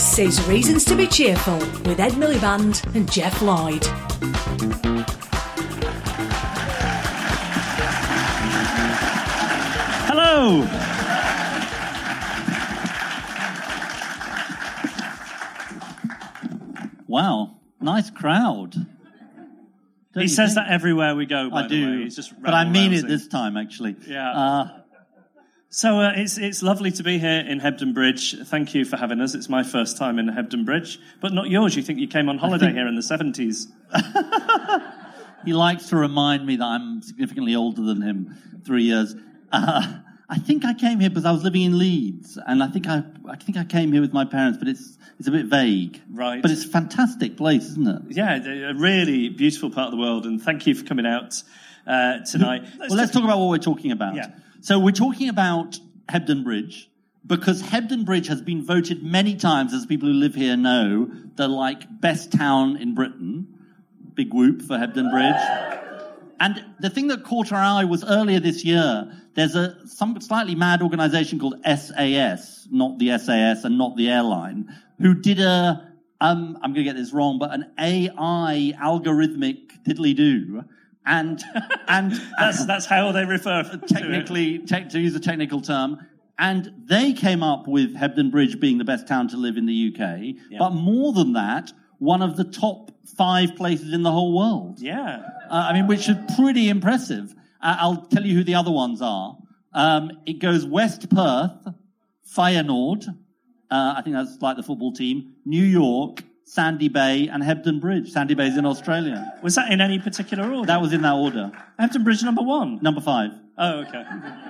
This is Reasons to be Cheerful with Ed Miliband and Geoff Lloyd. Hello. Wow, nice crowd. Don't He says think? that everywhere we go. By I the do, way. It's just but I mean it this time actually. Yeah. Uh, So uh, it's it's lovely to be here in Hebden Bridge. Thank you for having us. It's my first time in Hebden Bridge, but not yours. You think you came on holiday think- here in the seventies? he likes to remind me that I'm significantly older than him, three years. Uh, I think I came here because I was living in Leeds, and I think I, I think I came here with my parents, but it's it's a bit vague. Right. But it's a fantastic place, isn't it? Yeah, a really beautiful part of the world, and thank you for coming out uh, tonight. well, let's talk about what we're talking about. Yeah. So we're talking about Hebden Bridge because Hebden Bridge has been voted many times, as people who live here know, the like best town in Britain. Big whoop for Hebden Bridge. And the thing that caught our eye was earlier this year. There's a some slightly mad organisation called SAS, not the SAS and not the airline, who did a um, I'm going to get this wrong, but an AI algorithmic diddly do, and and that's that's how they refer to it. technically, to use a technical term. And they came up with Hebden Bridge being the best town to live in the UK. But more than that, one of the top five places in the whole world. Yeah. Uh, I mean, which is pretty impressive. Uh, I'll tell you who the other ones are. Um, it goes West Perth, Feyenoord, uh, I think that's like the football team, New York, Sandy Bay, and Hebden Bridge. Sandy Bay's in Australia. Was that in any particular order? That was in that order. Hebden Bridge number one. Number five. Oh, okay.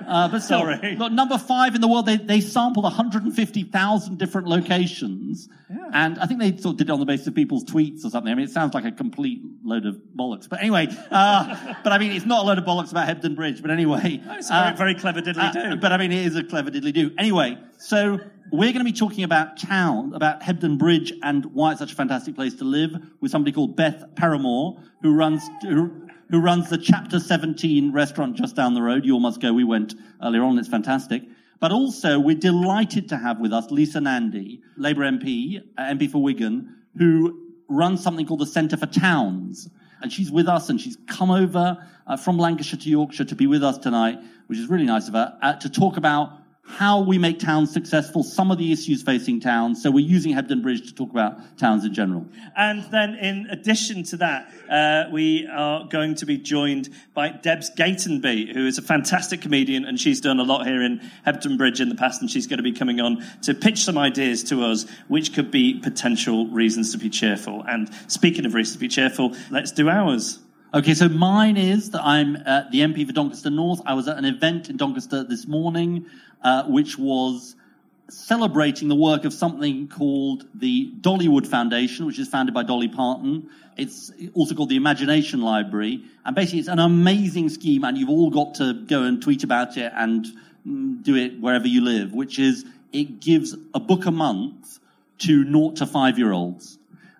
Uh, but still, Sorry. look, number five in the world, they, they sampled 150,000 different locations. And I think they sort of did it on the basis of people's tweets or something. I mean, it sounds like a complete load of bollocks. But anyway, uh, but I mean, it's not a load of bollocks about Hebden Bridge. But anyway. It's a very, very clever diddly uh, do. but I mean, it is a clever diddly do. Anyway, so we're going to be talking about town, about Hebden Bridge and why it's such a fantastic place to live with somebody called Beth Paramore, who runs, who, who runs the Chapter 17 restaurant just down the road. You all must go. We went earlier on. It's fantastic. But also, we're delighted to have with us Lisa Nandy, Labour MP, uh, MP for Wigan, who runs something called the Centre for Towns. And she's with us and she's come over uh, from Lancashire to Yorkshire to be with us tonight, which is really nice of her, uh, to talk about how we make towns successful, some of the issues facing towns. So we're using Hebden Bridge to talk about towns in general. And then, in addition to that, uh, we are going to be joined by Debs Gatenby, who is a fantastic comedian, and she's done a lot here in Hebden Bridge in the past, and she's going to be coming on to pitch some ideas to us, which could be potential reasons to be cheerful. And speaking of reasons to be cheerful, let's do ours. Okay, so mine is that I'm uh, the MP for Doncaster North. I was at an event in Doncaster this morning, uh, which was celebrating the work of something called the Dollywood Foundation, which is founded by Dolly Parton. It's also called the Imagination Library. And basically, it's an amazing scheme, and you've all got to go and tweet about it and mm, do it wherever you live, which is it gives a book a month to naught to five year olds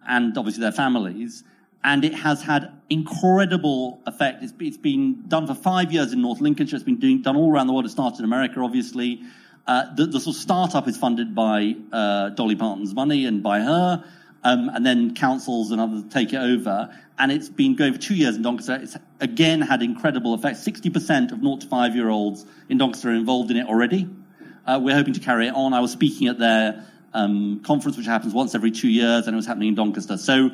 and obviously their families. And it has had incredible effect. It's, it's been done for five years in North Lincolnshire. It's been doing, done all around the world. It started in America, obviously. Uh, the, the sort of startup is funded by uh, Dolly Parton's money and by her. um, and then councils and others take it over. And it's been going for two years in Doncaster. It's again had incredible effects. 60% of 0 to 5 year olds in Doncaster are involved in it already. Uh, we're hoping to carry it on. I was speaking at their um, conference, which happens once every two years, and it was happening in Doncaster. So,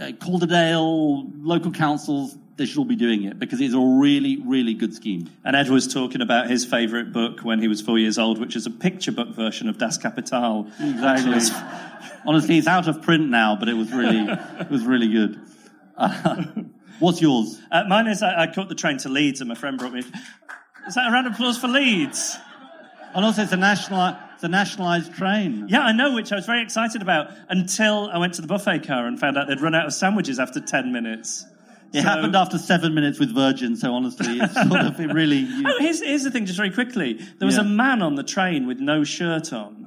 uh, Calderdale, local councils, they should all be doing it because it's a really, really good scheme. And Ed was talking about his favourite book when he was four years old, which is a picture book version of Das Kapital. Exactly. Honestly, it's out of print now, but it was really, it was really good. Uh, what's yours? Uh, mine is I, I caught the train to Leeds, and my friend brought me. Is that a round of applause for Leeds? And also, it's a national, it's a nationalised train. Yeah, I know, which I was very excited about until I went to the buffet car and found out they'd run out of sandwiches after 10 minutes. It So- happened after seven minutes with Virgin, so honestly, it's sort of it really. You, Oh, here's, here's the thing, just very quickly. There was Yeah. a man on the train with no shirt on.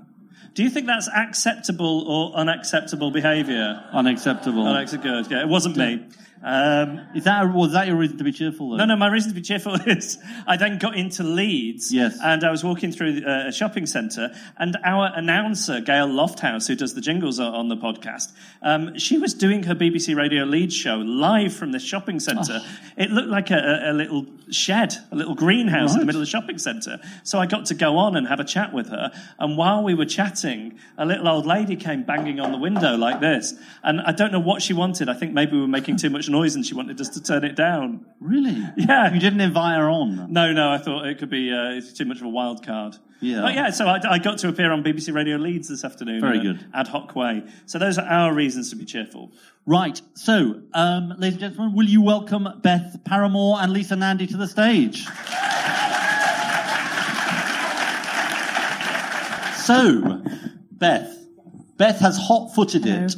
Do you think that's acceptable or unacceptable behaviour? unacceptable. Unacceptable. Yeah, it wasn't me. Um, Is that was that your reason to be cheerful? Though? No, no, my reason to be cheerful is I then got into Leeds. Yes. And I was walking through uh, a shopping centre, and our announcer, Gail Lofthouse, who does the jingles on- the podcast, um, she was doing her BBC Radio Leeds show live from the shopping centre. Oh. It looked like a, a, a little shed, a little greenhouse in the middle of the shopping centre. So I got to go on and have a chat with her. And while we were chatting, a little old lady came banging on the window like this. And I don't know what she wanted. I think maybe we were making too much noise and she wanted us to turn it down. Really? Yeah. You didn't invite her on. No, no, I thought it could be uh, it's too much of a wild card. Yeah. But yeah, so I, I got to appear on BBC Radio Leeds this afternoon. Very in good. Ad hoc way. So those are our reasons to be cheerful. Right. So, um, ladies and gentlemen, will you welcome Beth Paramore and Lisa Nandy to the stage? So, Beth, Beth has hot-footed it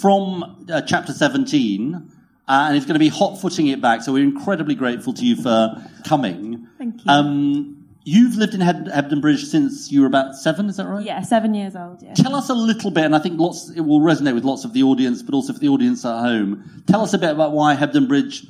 from uh, chapter 17, uh, and is going to be hot-footing it back. So we're incredibly grateful to you for coming. Thank you. Um, you've lived in Heb- Hebden Bridge since you were about seven, is that right? Yeah, seven years old. Yeah. Tell us a little bit, and I think lots it will resonate with lots of the audience, but also for the audience at home. Tell us a bit about why Hebden Bridge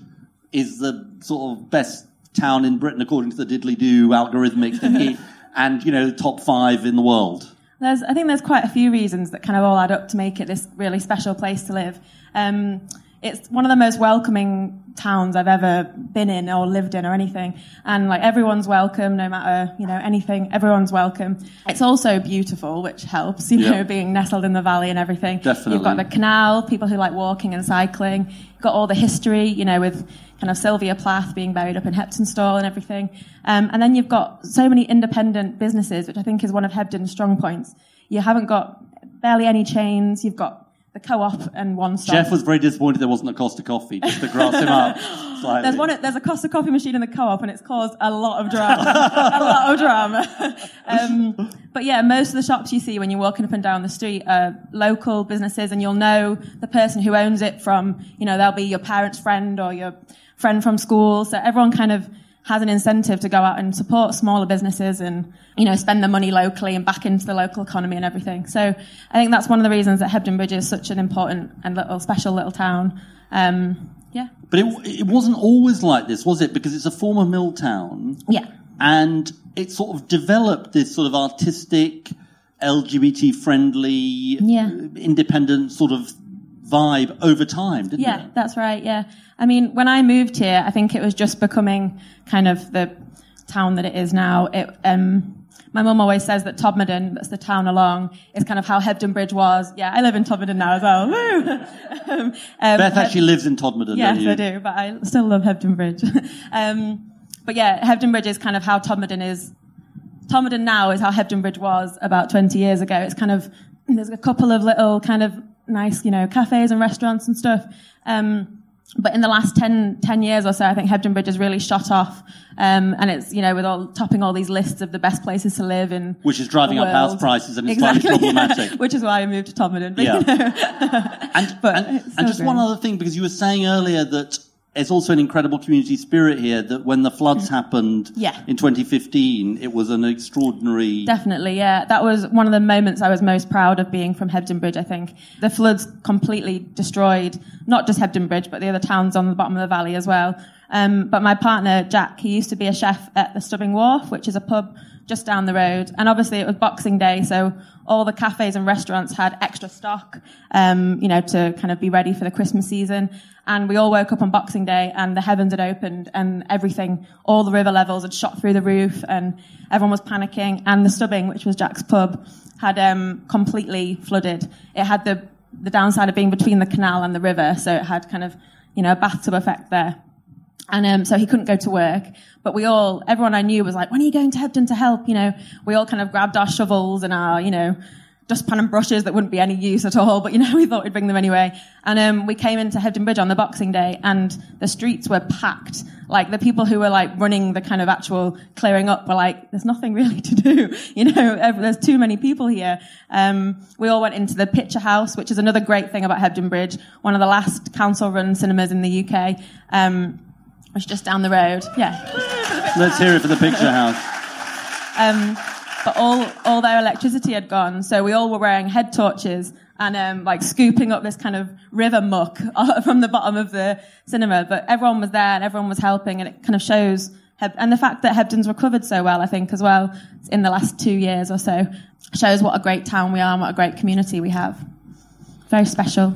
is the sort of best town in Britain according to the diddly do algorithmic thingy, and you know top five in the world. There's, I think there's quite a few reasons that kind of all add up to make it this really special place to live. Um, it's one of the most welcoming towns I've ever been in or lived in or anything. And like everyone's welcome, no matter, you know, anything, everyone's welcome. It's also beautiful, which helps, you Yeah. know, being nestled in the valley and everything. Definitely. You've got the canal, people who like walking and cycling. You've got all the history, you know, with kind of Sylvia Plath being buried up in Heptonstall and everything. Um, and then you've got so many independent businesses, which I think is one of Hebden's strong points. You haven't got barely any chains. You've got the co-op and one stop. Geoff was very disappointed there wasn't a Costa Coffee just to grass him up slightly. There's one. There's a Costa coffee machine in the co-op, and it's caused a lot of drama. a lot of drama. um, but yeah, most of the shops you see when you're walking up and down the street are local businesses, and you'll know the person who owns it from. You know, they'll be your parents' friend or your friend from school. So everyone kind of has an incentive to go out and support smaller businesses and you know spend the money locally and back into the local economy and everything. So I think that's one of the reasons that Hebden Bridge is such an important and little special little town. Um, yeah. But it, it wasn't always like this, was it? Because it's a former mill town. Yeah. and it sort of developed this sort of artistic, LGBT friendly, Yeah. independent sort of vibe over time, didn't Yeah, it? that's right. Yeah. I mean, when I moved here, I think it was just becoming kind of the town that it is now. It, um, my mum always says that Todmorden, that's the town along, is kind of how Hebden Bridge was. Yeah, I live in Todmorden now as well. Um, Beth actually lives in Todmorden, Yes, don't you? I do, but I still love Hebden Bridge. um, but yeah, Hebden Bridge is kind of how Todmorden is. Todmorden now is how Hebden Bridge was about 20 years ago. It's kind of, there's a couple of little kind of nice, you know, cafes and restaurants and stuff. Um, but in the last 10, 10 years or so, I think Hebden Bridge has really shot off. Um, and it's, you know, with all, topping all these lists of the best places to live in. Which is driving up house prices and it's exactly, problematic. Which is why I moved to Todmorden. Yeah. you know, And, But and, and just one other thing, because you were saying earlier that there's also an incredible community spirit here, that when the floods happened Yeah. in 2015, it was an extraordinary... Definitely, yeah. That was one of the moments I was most proud of being from Hebden Bridge, I think. The floods completely destroyed not just Hebden Bridge, but the other towns on the bottom of the valley as well. Um, but my partner, Jack, he used to be a chef at the Stubbing Wharf, which is a pub just down the road. And obviously it was Boxing Day, so all the cafes and restaurants had extra stock, um, you know, to kind of be ready for the Christmas season. And we all woke up on Boxing Day and the heavens had opened and everything, all the river levels had shot through the roof and everyone was panicking. And the Stubbing, which was Jack's pub, had um, completely flooded. It had the the downside of being between the canal and the river, so it had kind of you know a bathtub effect there. And um, so he couldn't go to work. But we all, everyone I knew was like, when are you going to Hebden to help? You know, we all kind of grabbed our shovels and our, you know, dustpan and brushes that wouldn't be any use at all, but you know, we thought we'd bring them anyway. And um, we came into Hebden Bridge on the Boxing Day, and the streets were packed. Like the people who were like running the kind of actual clearing up were like, "There's nothing really to do," you know. There's too many people here. Um, we all went into the Picture House, which is another great thing about Hebden Bridge, one of the last council-run cinemas in the UK. Um, was just down the road. Yeah. Let's hear it for the picture house. Um, but all, all their electricity had gone, so we all were wearing head torches and um, like scooping up this kind of river muck from the bottom of the cinema. But everyone was there and everyone was helping, and it kind of shows. And the fact that Hebden's recovered so well, I think, as well, in the last two years or so, shows what a great town we are and what a great community we have. Very special.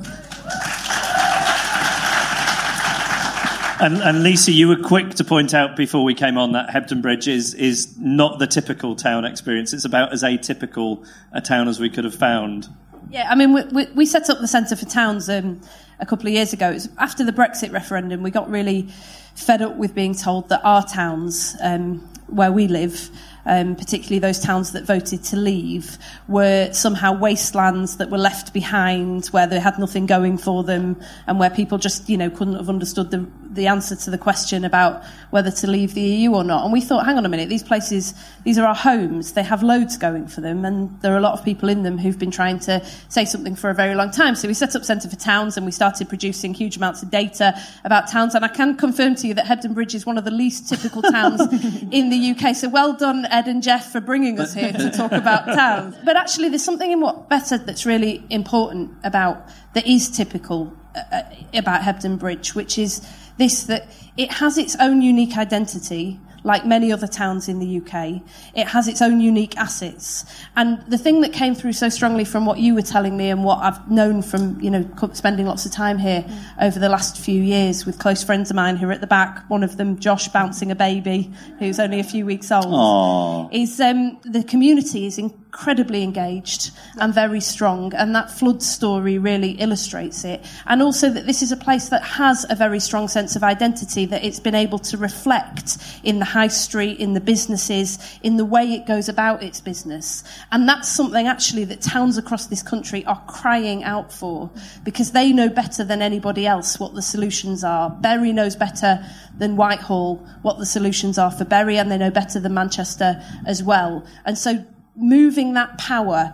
And, and, Lisa, you were quick to point out before we came on that Hebden Bridge is is not the typical town experience. It's about as atypical a town as we could have found. Yeah, I mean, we, we, we set up the Centre for Towns um, a couple of years ago. It was after the Brexit referendum. We got really fed up with being told that our towns, um, where we live, um, particularly those towns that voted to leave, were somehow wastelands that were left behind, where they had nothing going for them, and where people just, you know, couldn't have understood the, the answer to the question about whether to leave the EU or not. And we thought, hang on a minute, these places, these are our homes, they have loads going for them, and there are a lot of people in them who've been trying to say something for a very long time. So we set up Centre for Towns and we started producing huge amounts of data about towns. And I can confirm to you that Hebden Bridge is one of the least typical towns in the UK. So well done, Ed and Jeff, for bringing us here to talk about towns. But actually, there's something in what Beth said that's really important about, that is typical uh, uh about Hebden Bridge, which is this that it has its own unique identity like many other towns in the UK. It has its own unique assets. And the thing that came through so strongly from what you were telling me and what I've known from, you know, spending lots of time here mm. over the last few years with close friends of mine who are at the back, one of them, Josh, bouncing a baby who's only a few weeks old, Aww. is um, the community is incredibly engaged and very strong. And that flood story really illustrates it. And also that this is a place that has a very strong sense of identity that it's been able to reflect in the high street, in the businesses, in the way it goes about its business. And that's something actually that towns across this country are crying out for because they know better than anybody else what the solutions are. Bury knows better than Whitehall what the solutions are for Bury and they know better than Manchester as well. And so moving that power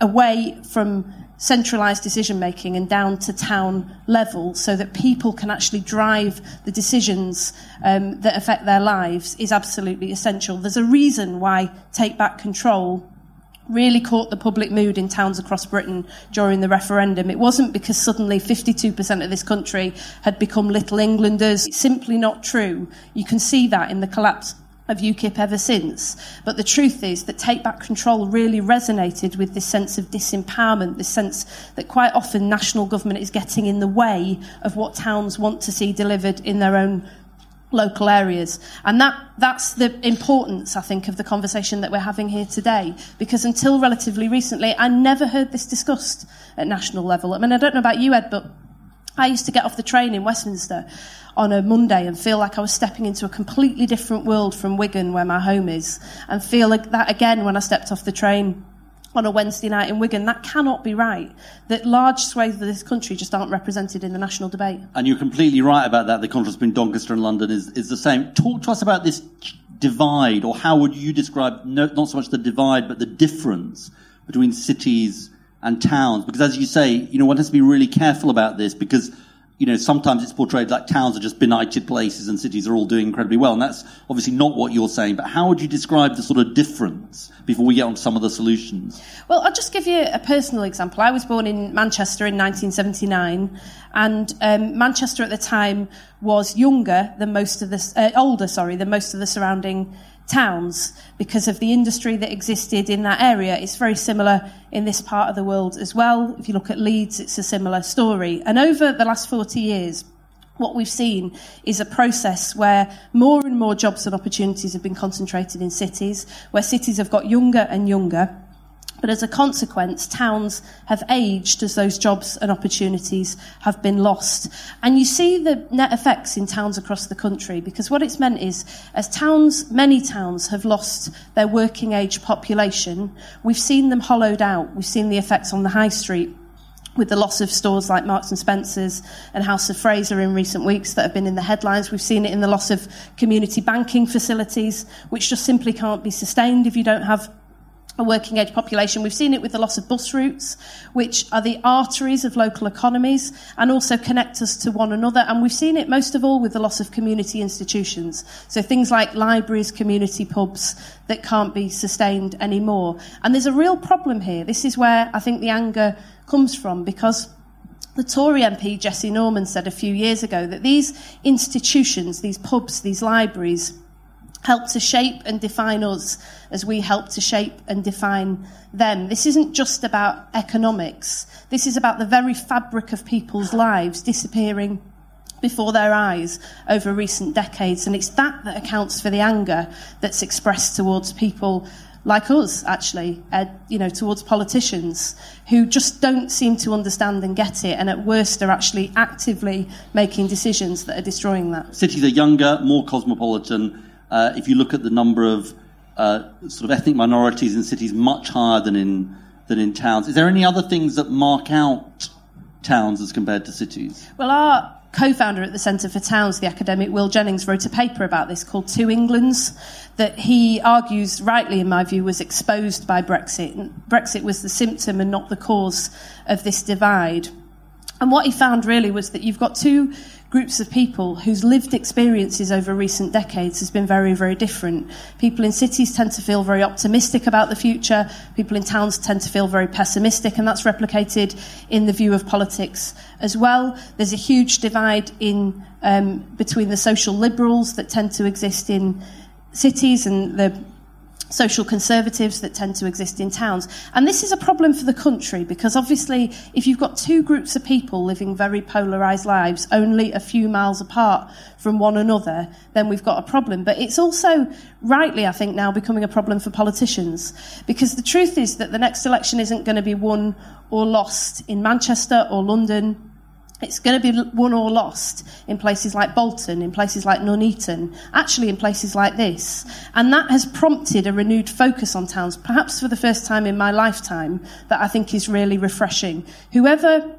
away from centralised decision making and down to town level so that people can actually drive the decisions um, that affect their lives is absolutely essential. There's a reason why Take Back Control really caught the public mood in towns across Britain during the referendum. It wasn't because suddenly 52% of this country had become little Englanders. It's simply not true. You can see that in the collapse of UKIP ever since. But the truth is that Take Back Control really resonated with this sense of disempowerment, this sense that quite often national government is getting in the way of what towns want to see delivered in their own local areas. And that, that's the importance, I think, of the conversation that we're having here today. Because until relatively recently, I never heard this discussed at national level. I mean, I don't know about you, Ed, but I used to get off the train in Westminster on a Monday and feel like I was stepping into a completely different world from Wigan, where my home is, and feel like that again when I stepped off the train on a Wednesday night in Wigan. That cannot be right. That large swathes of this country just aren't represented in the national debate. And you're completely right about that. The contrast between Doncaster and London is, is the same. Talk to us about this divide, or how would you describe no, not so much the divide, but the difference between cities and towns? Because as you say, you know, one has to be really careful about this because you know, sometimes it's portrayed like towns are just benighted places and cities are all doing incredibly well. And that's obviously not what you're saying. But how would you describe the sort of difference before we get on to some of the solutions? Well, I'll just give you a personal example. I was born in Manchester in 1979, and um, Manchester at the time was younger than most of the, uh, older, sorry, than most of the surrounding towns because of the industry that existed in that area. It's very similar in this part of the world as well. If you look at Leeds, it's a similar story. And over the last 40 years, what we've seen is a process where more and more jobs and opportunities have been concentrated in cities, where cities have got younger and younger. But as a consequence, towns have aged as those jobs and opportunities have been lost. And you see the net effects in towns across the country because what it's meant is, as towns, many towns have lost their working age population, we've seen them hollowed out. We've seen the effects on the high street with the loss of stores like Marks and Spencer's and House of Fraser in recent weeks that have been in the headlines. We've seen it in the loss of community banking facilities, which just simply can't be sustained if you don't have a working age population. We've seen it with the loss of bus routes, which are the arteries of local economies and also connect us to one another. And we've seen it most of all with the loss of community institutions. So things like libraries, community pubs that can't be sustained anymore. And there's a real problem here. This is where I think the anger comes from because the Tory MP Jesse Norman said a few years ago that these institutions, these pubs, these libraries, help to shape and define us as we help to shape and define them. This isn't just about economics. This is about the very fabric of people's lives disappearing before their eyes over recent decades. And it's that that accounts for the anger that's expressed towards people like us, actually, uh, you know, towards politicians who just don't seem to understand and get it, and at worst are actually actively making decisions that are destroying that. Cities are younger, more cosmopolitan, uh, if you look at the number of uh, sort of ethnic minorities in cities, much higher than in than in towns. Is there any other things that mark out towns as compared to cities? Well, our co-founder at the Centre for Towns, the academic Will Jennings, wrote a paper about this called Two Englands that he argues, rightly in my view, was exposed by Brexit. Brexit was the symptom and not the cause of this divide. And what he found really was that you've got two groups of people whose lived experiences over recent decades has been very, very different. People in cities tend to feel very optimistic about the future, people in towns tend to feel very pessimistic, and that's replicated in the view of politics as well. There's a huge divide in um, between the social liberals that tend to exist in cities and the social conservatives that tend to exist in towns. And this is a problem for the country because obviously, if you've got two groups of people living very polarised lives only a few miles apart from one another, then we've got a problem. But it's also, rightly, I think, now becoming a problem for politicians because the truth is that the next election isn't going to be won or lost in Manchester or London it's going to be won or lost in places like Bolton, in places like Nuneaton, actually in places like this. And that has prompted a renewed focus on towns, perhaps for the first time in my lifetime, that I think is really refreshing. Whoever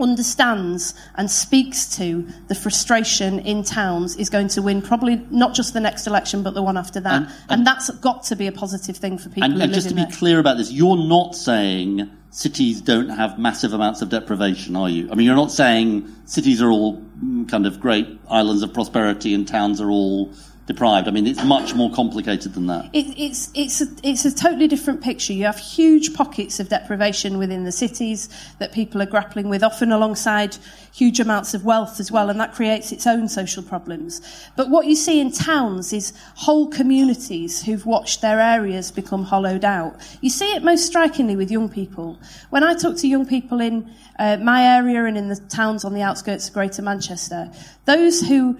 understands and speaks to the frustration in towns is going to win probably not just the next election but the one after that. And, and, and that's got to be a positive thing for people. And, and just to be there. clear about this, you're not saying cities don't have massive amounts of deprivation, are you? I mean, you're not saying cities are all mm, kind of great islands of prosperity and towns are all deprived. I mean, it's much more complicated than that. It, it's, it's, a, it's a totally different picture. You have huge pockets of deprivation within the cities that people are grappling with, often alongside huge amounts of wealth as well, and that creates its own social problems. But what you see in towns is whole communities who've watched their areas become hollowed out. You see it most strikingly with young people. When I talk to young people in uh, my area and in the towns on the outskirts of Greater Manchester, those who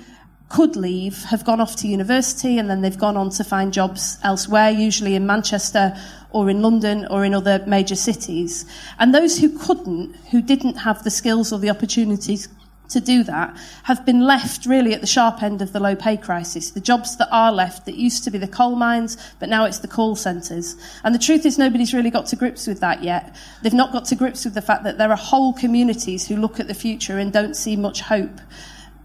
could leave have gone off to university and then they've gone on to find jobs elsewhere, usually in Manchester or in London or in other major cities. And those who couldn't, who didn't have the skills or the opportunities to do that, have been left really at the sharp end of the low pay crisis. The jobs that are left that used to be the coal mines, but now it's the call centres. And the truth is nobody's really got to grips with that yet. They've not got to grips with the fact that there are whole communities who look at the future and don't see much hope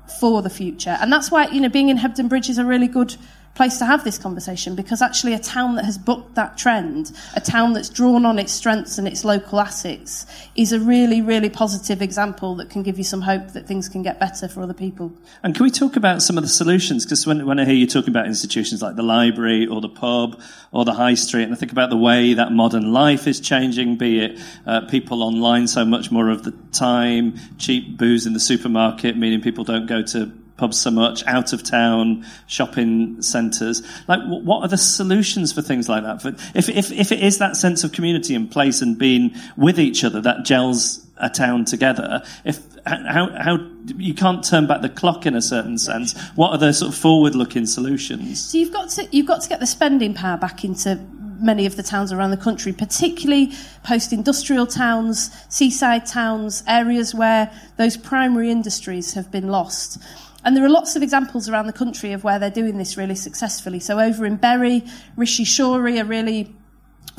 for the future. And that's why, you know, being in Hebden Bridge is a really good place to have this conversation because actually a town that has booked that trend, a town that's drawn on its strengths and its local assets, is a really, really positive example that can give you some hope that things can get better for other people. And can we talk about some of the solutions? Because when, when I hear you talking about institutions like the library or the pub or the high street, and I think about the way that modern life is changing, be it uh, people online so much more of the time, cheap booze in the supermarket, meaning people don't go to pubs so much, out of town, shopping centres. Like, wh- what are the solutions for things like that? For, if, if, if it is that sense of community and place and being with each other that gels a town together, if how, how you can't turn back the clock in a certain sense. What are the sort of forward-looking solutions? So you've got to you've got to get the spending power back into many of the towns around the country, particularly post-industrial towns, seaside towns, areas where those primary industries have been lost. And there are lots of examples around the country of where they're doing this really successfully. So over in Bury, Rishi Shori, a really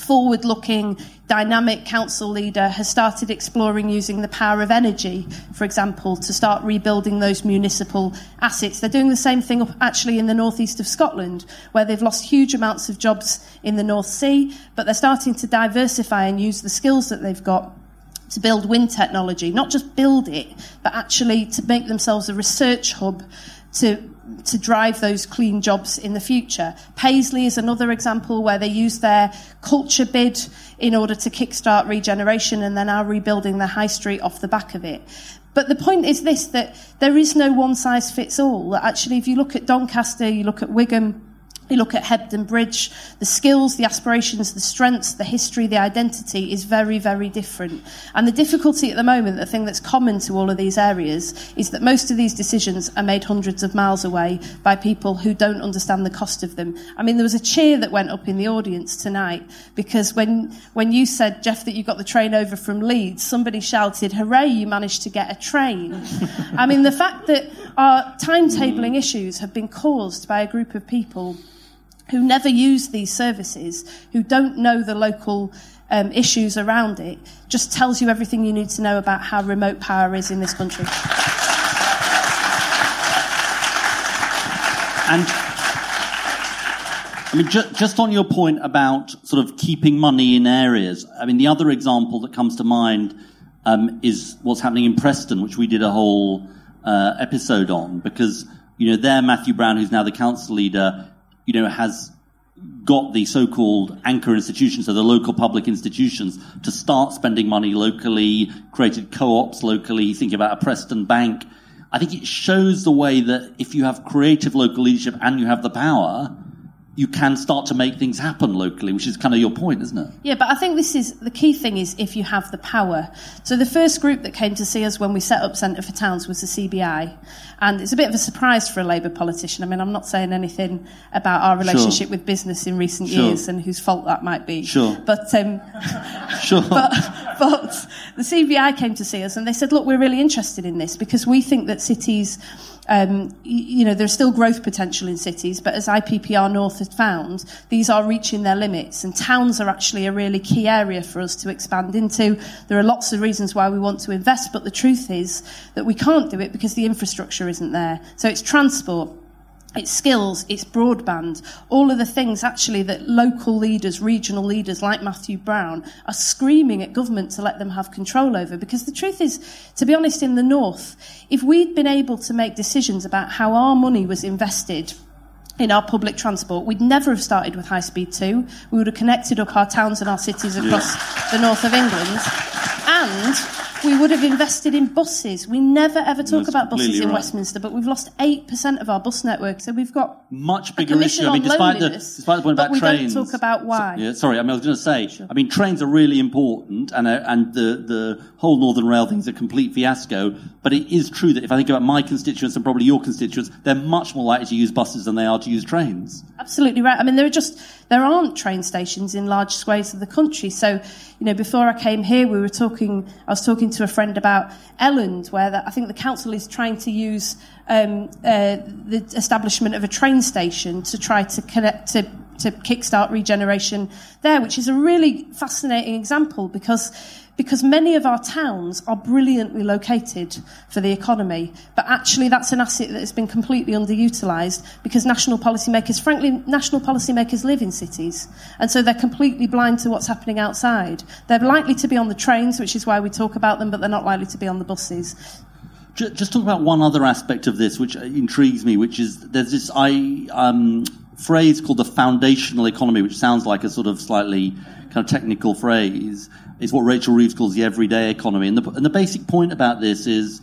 forward looking, dynamic council leader has started exploring using the power of energy, for example, to start rebuilding those municipal assets. They're doing the same thing actually in the northeast of Scotland, where they've lost huge amounts of jobs in the North Sea, but they're starting to diversify and use the skills that they've got to build wind technology, not just build it, but actually to make themselves a research hub to to drive those clean jobs in the future. Paisley is another example where they use their culture bid in order to kickstart regeneration and they're now rebuilding the high street off the back of it. But the point is this that there is no one size fits all. Actually, if you look at Doncaster, you look at Wigan, you look at Hebden Bridge, the skills, the aspirations, the strengths, the history, the identity is very, very different. And the difficulty at the moment, the thing that's common to all of these areas, is that most of these decisions are made hundreds of miles away by people who don't understand the cost of them. I mean, there was a cheer that went up in the audience tonight because when, when you said, Geoff, that you got the train over from Leeds, somebody shouted, hooray, you managed to get a train. I mean, the fact that our timetabling issues have been caused by a group of people who never use these services, who don't know the local um, issues around it, just tells you everything you need to know about how remote power is in this country. And I mean, ju- just on your point about sort of keeping money in areas, I mean, the other example that comes to mind um, is what's happening in Preston, which we did a whole uh, episode on, because, you know, there, Matthew Brown, who's now the council leader, you know, has got the so-called anchor institutions, so the local public institutions, to start spending money locally, created co-ops locally, think about a Preston Bank. I think it shows the way that if you have creative local leadership and you have the power, you can start to make things happen locally, which is kind of your point, isn't it? Yeah, but I think this is the key thing is if you have the power. So the first group that came to see us when we set up Centre for Towns was the CBI, and it's a bit of a surprise for a Labour politician. I mean, I'm not saying anything about our relationship Sure. with business in recent Sure. years and whose fault that might be. Sure. But um, Sure. but, but the CBI came to see us and they said, look, we're really interested in this because we think that cities, um, you know, there's still growth potential in cities, but as IPPR North has found, these are reaching their limits and towns are actually a really key area for us to expand into. There are lots of reasons why we want to invest, but the truth is that we can't do it because the infrastructure isn't there. So it's transport. It's skills, it's broadband, all of the things actually that local leaders, regional leaders like Matthew Brown are screaming at government to let them have control over. Because the truth is, to be honest, in the North, if we'd been able to make decisions about how our money was invested in our public transport, we'd never have started with High Speed 2. We would have connected up our towns and our cities across the north of England. And we would have invested in buses. We never ever talk That's about buses in right. Westminster, but we've lost 8% of our bus network. So we've got much bigger issue. I mean, despite the, despite the point but about we trains. don't talk about why. So- yeah, sorry, I mean, I was going to say, I mean, trains are really important, and uh, and the the whole Northern Rail thing is a complete fiasco. But it is true that if I think about my constituents and probably your constituents, they're much more likely to use buses than they are to use trains. Absolutely right. I mean, there are just there aren't train stations in large swathes of the country. So, you know, before I came here, we were talking. I was talking to a friend about Elland, where the, I think the council is trying to use um, uh, the establishment of a train station to try to connect to to kickstart regeneration there, which is a really fascinating example because because many of our towns are brilliantly located for the economy, but actually that's an asset that has been completely underutilised because national policymakers, frankly, national policymakers live in cities, and so they're completely blind to what's happening outside. They're likely to be on the trains, which is why we talk about them, but they're not likely to be on the buses. Ju- Just talk about one other aspect of this, which uh, intrigues me, which is there's this I, um, phrase called the foundational economy, which sounds like a sort of slightly kind of technical phrase. Is what Rachel Reeves calls the everyday economy, and the and the basic point about this is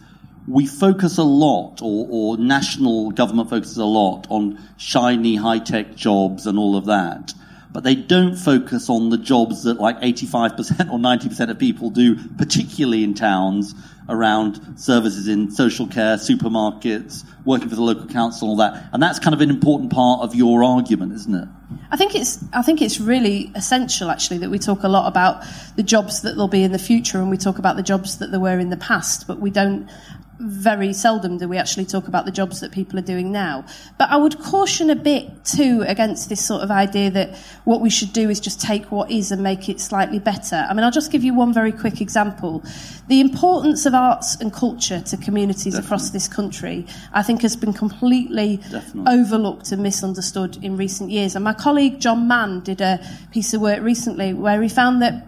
we focus a lot, or, or national government focuses a lot on shiny high tech jobs and all of that. But they don't focus on the jobs that like 85% or 90% of people do, particularly in towns around services in social care, supermarkets, working for the local council, all that. And that's kind of an important part of your argument, isn't it? I think it's I think it's really essential actually that we talk a lot about the jobs that there'll be in the future and we talk about the jobs that there were in the past, but we don't very seldom do we actually talk about the jobs that people are doing now. But I would caution a bit too against this sort of idea that what we should do is just take what is and make it slightly better. I mean, I'll just give you one very quick example. The importance of arts and culture to communities Definitely. across this country, I think, has been completely Definitely. overlooked and misunderstood in recent years. And my colleague John Mann did a piece of work recently where he found that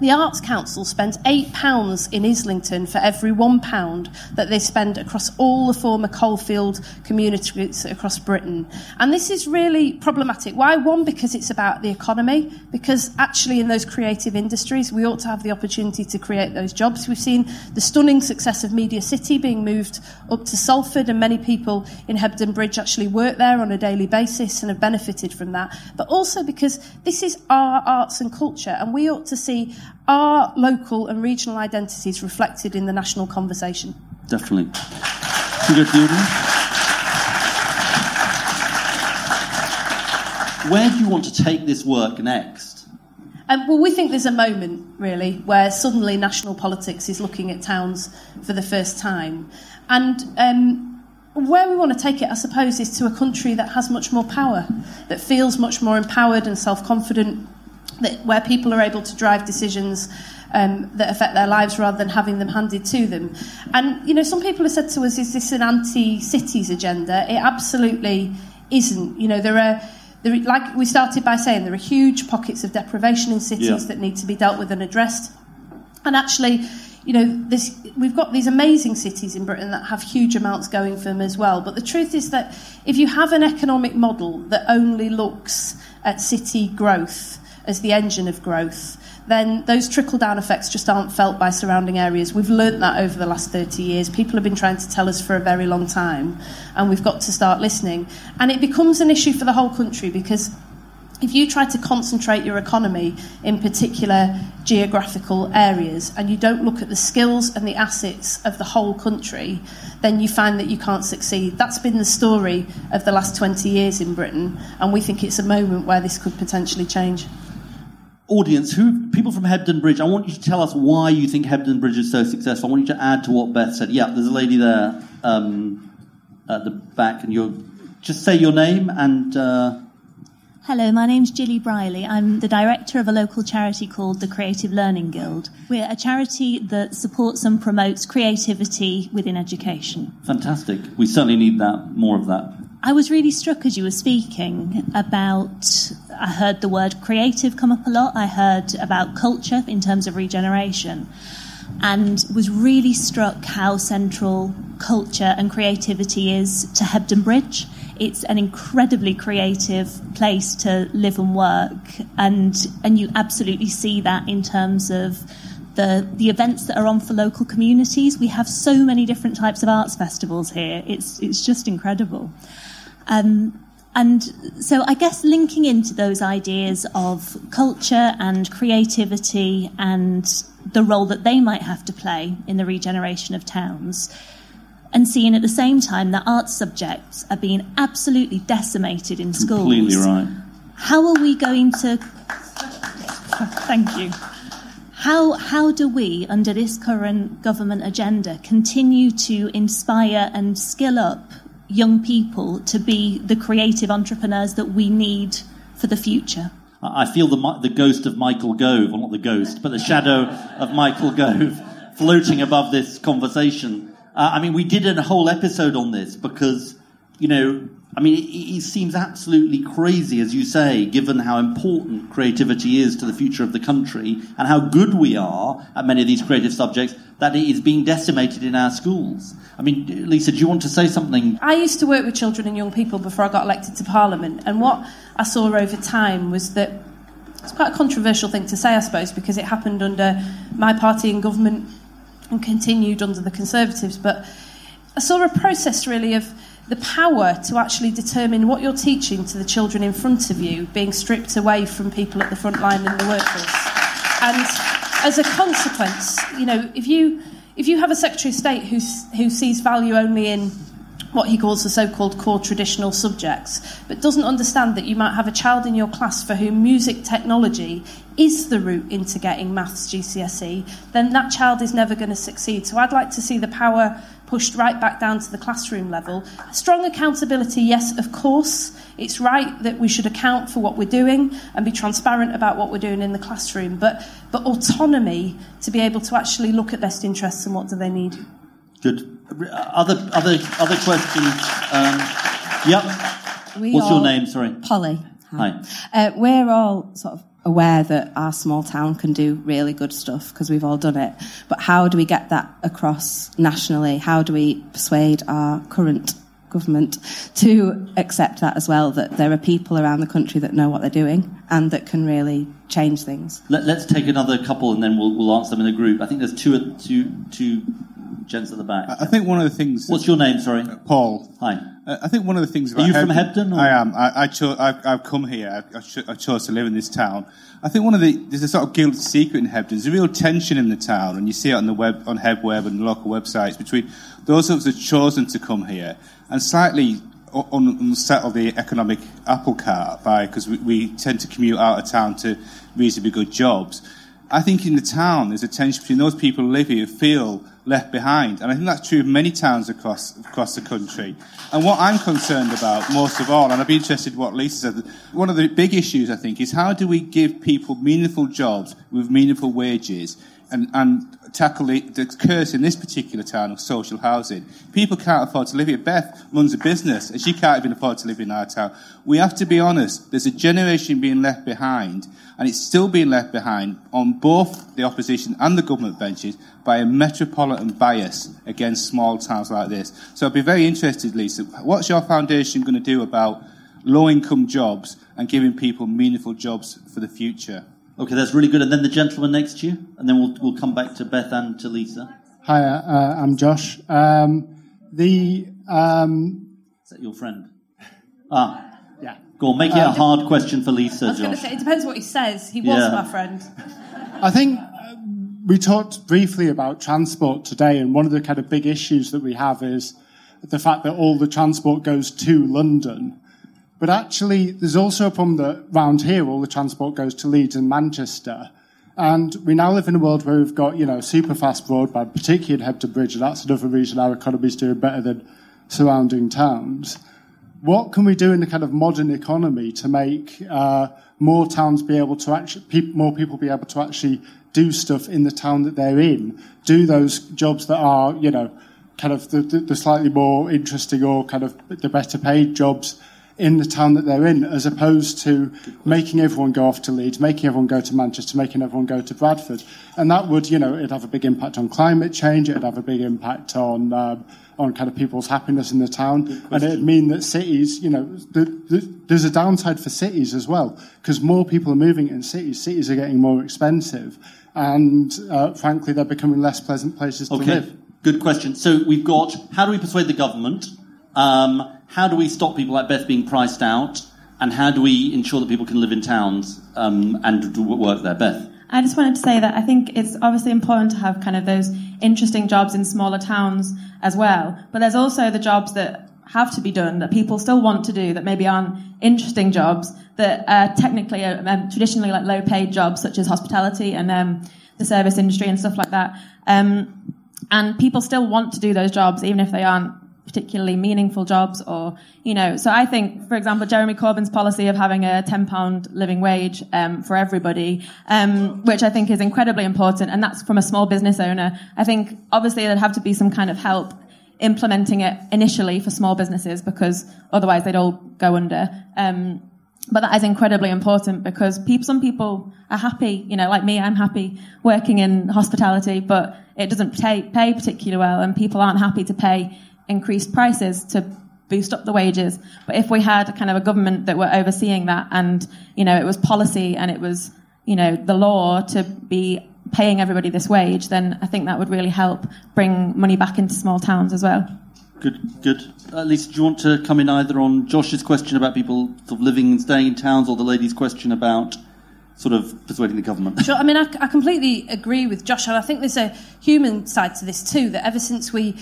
the Arts Council spends £8 in Islington for every £1 that they spend across all the former coalfield communities across Britain. And this is really problematic. Why? One, because it's about the economy, because actually in those creative industries, we ought to have the opportunity to create those jobs. We've seen the stunning success of Media City being moved up to Salford, and many people in Hebden Bridge actually work there on a daily basis and have benefited from that. But also because this is our arts and culture, and we ought to see our local and regional identities reflected in the national conversation. Definitely. Too good, Judy. Where do you want to take this work next? Um, well, we think there's a moment, really, where suddenly national politics is looking at towns for the first time. And um, where we want to take it, I suppose, is to a country that has much more power, that feels much more empowered and self confident, that where people are able to drive decisions um, that affect their lives rather than having them handed to them. And, you know, some people have said to us, is this an anti cities agenda? It absolutely isn't. You know, there are. There, like we started by saying, there are huge pockets of deprivation in cities Yeah. that need to be dealt with and addressed. And actually, you know, this, we've got these amazing cities in Britain that have huge amounts going for them as well. But the truth is that if you have an economic model that only looks at city growth as the engine of growth, then those trickle down effects just aren't felt by surrounding areas. We've learnt that over the last 30 years. People have been trying to tell us for a very long time, and we've got to start listening. And it becomes an issue for the whole country because if you try to concentrate your economy in particular geographical areas and you don't look at the skills and the assets of the whole country, then you find that you can't succeed. That's been the story of the last 20 years in Britain, and we think it's a moment where this could potentially change. Audience, who people from Hebden Bridge, I want you to tell us why you think Hebden Bridge is so successful. I want you to add to what Beth said. Yeah, there's a lady there um, at the back, and you'll just say your name and. Uh, Hello, my name's Gilly Briley. I'm the director of a local charity called the Creative Learning Guild. We're a charity that supports and promotes creativity within education. fantastic. We certainly need that, more of that. I was really struck as you were speaking about, I heard the word creative come up a lot. I heard about culture in terms of regeneration and was really struck how central culture and creativity is to Hebden Bridge. It's an incredibly creative place to live and work, and and you absolutely see that in terms of the the events that are on for local communities. We have so many different types of arts festivals here. It's it's just incredible. Um, and so I guess linking into those ideas of culture and creativity and the role that they might have to play in the regeneration of towns, and seeing at the same time that arts subjects are being absolutely decimated in schools. Completely right. How are we going to? Thank you. How how do we, under this current government agenda, continue to inspire and skill up young people to be the creative entrepreneurs that we need for the future? I feel the, the ghost of Michael Gove, well, not the ghost, but the shadow of Michael Gove floating above this conversation. Uh, I mean, we did a whole episode on this because, you know, I mean, it, it seems absolutely crazy, as you say, given how important creativity is to the future of the country and how good we are at many of these creative subjects, that it is being decimated in our schools. I mean, Lisa, do you want to say something? I used to work with children and young people before I got elected to Parliament, and what I saw over time was that it's quite a controversial thing to say, I suppose, because it happened under my party in government and continued under the Conservatives. But I saw a process really of the power to actually determine what you're teaching to the children in front of you being stripped away from people at the front line in the workforce. And as a consequence, you know, if you if you have a Secretary of State who, who sees value only in what he calls the so-called core traditional subjects, but doesn't understand that you might have a child in your class for whom music technology is the route into getting maths GCSE, then that child is never going to succeed. So I'd like to see the power pushed right back down to the classroom level. Strong accountability, yes, of course. It's right that we should account for what we're doing and be transparent about what we're doing in the classroom, but, but autonomy to be able to actually look at best interests and what do they need. Good. Other other other questions? Um, yep. We What's your name? Sorry. Polly. Hi. Uh, we're all sort of aware that our small town can do really good stuff because we've all done it. But how do we get that across nationally? How do we persuade our current government to accept that as well? That there are people around the country that know what they're doing and that can really change things. Let, us take another couple and then we'll, we'll answer them in a group. I think there's two two two gents at the back. I think one of the things. What's your name? Sorry. Paul. Hi. Uh, I think one of the things Are about you from Hebden, or- I am. I, I cho- I've, I've come here. I, I, cho- I chose to live in this town. I think one of the there's a sort of guilty secret in Hebden. There's a real tension in the town, and you see it on the web, on HebWeb and local websites between those of us who've chosen to come here and slightly un- unsettle the economic apple cart by because we, we tend to commute out of town to reasonably good jobs. I think in the town there's a tension between those people who live here who feel left behind, and I think that's true of many towns across across the country. And what I'm concerned about most of all, and I'd be interested in what Lisa said, one of the big issues I think is how do we give people meaningful jobs with meaningful wages and, and tackle the, the curse in this particular town of social housing. People can't afford to live here. Beth runs a business and she can't even afford to live in our town. We have to be honest. There's a generation being left behind and it's still being left behind on both the opposition and the government benches by a metropolitan bias against small towns like this. So I'd be very interested, Lisa, what's your foundation going to do about low income jobs and giving people meaningful jobs for the future? Okay, that's really good. And then the gentleman next to you, and then we'll we'll come back to Beth and to Lisa. Hi, uh, I'm Josh. Um, the um, Is that your friend? Ah, yeah. Go on, make it a hard question for Lisa, I was going to Josh. say, it depends what he says. He was Yeah. my friend. I think uh, we talked briefly about transport today, and one of the kind of big issues that we have is the fact that all the transport goes to London. But actually, there's also a problem that round here, all the transport goes to Leeds and Manchester. And we now live in a world where we've got, you know, super fast broadband, particularly at Hebden Bridge, and that's another reason our economy is doing better than surrounding towns. What can we do in the kind of modern economy to make uh, more towns be able to actually, peop more people be able to actually do stuff in the town that they're in, do those jobs that are, you know, kind of the, the, the slightly more interesting or kind of the better paid jobs in the town that they're in, as opposed to making everyone go off to Leeds, making everyone go to Manchester, making everyone go to Bradford. And that would, you know, it'd have a big impact on climate change, it'd have a big impact on, um, on kind of people's happiness in the town. And it'd mean that cities, you know, the, the, there's a downside for cities as well, because more people are moving in cities, cities are getting more expensive. And uh, frankly, they're becoming less pleasant places to Okay, live. good question. So we've got how do we persuade the government? Um, how do we stop people like Beth being priced out? And how do we ensure that people can live in towns um, and do work there? Beth? I just wanted to say that I think it's obviously important to have kind of those interesting jobs in smaller towns as well. But there's also the jobs that have to be done that people still want to do that maybe aren't interesting jobs that are technically uh, um, traditionally like low paid jobs such as hospitality and um, the service industry and stuff like that. Um, and people still want to do those jobs even if they aren't particularly meaningful jobs or you know so i think for example jeremy corbyn's policy of having a 10 pound living wage um, for everybody um, which i think is incredibly important and that's from a small business owner. I think obviously there'd have to be some kind of help implementing it initially for small businesses because otherwise they'd all go under. Um, but that is incredibly important because some people are happy, you know, like me, I'm happy working in hospitality, but it doesn't pay, pay particularly well and people aren't happy to pay increased prices to boost up the wages. But if we had kind of a government that were overseeing that and, you know, it was policy and it was, you know, the law to be paying everybody this wage, then I think that would really help bring money back into small towns as well. Good, good. Uh, At least, do you want to come in either on Josh's question about people sort of living and staying in towns, or the lady's question about sort of persuading the government? Sure. I mean, I, I completely agree with Josh, and I think there's a human side to this too. That ever since we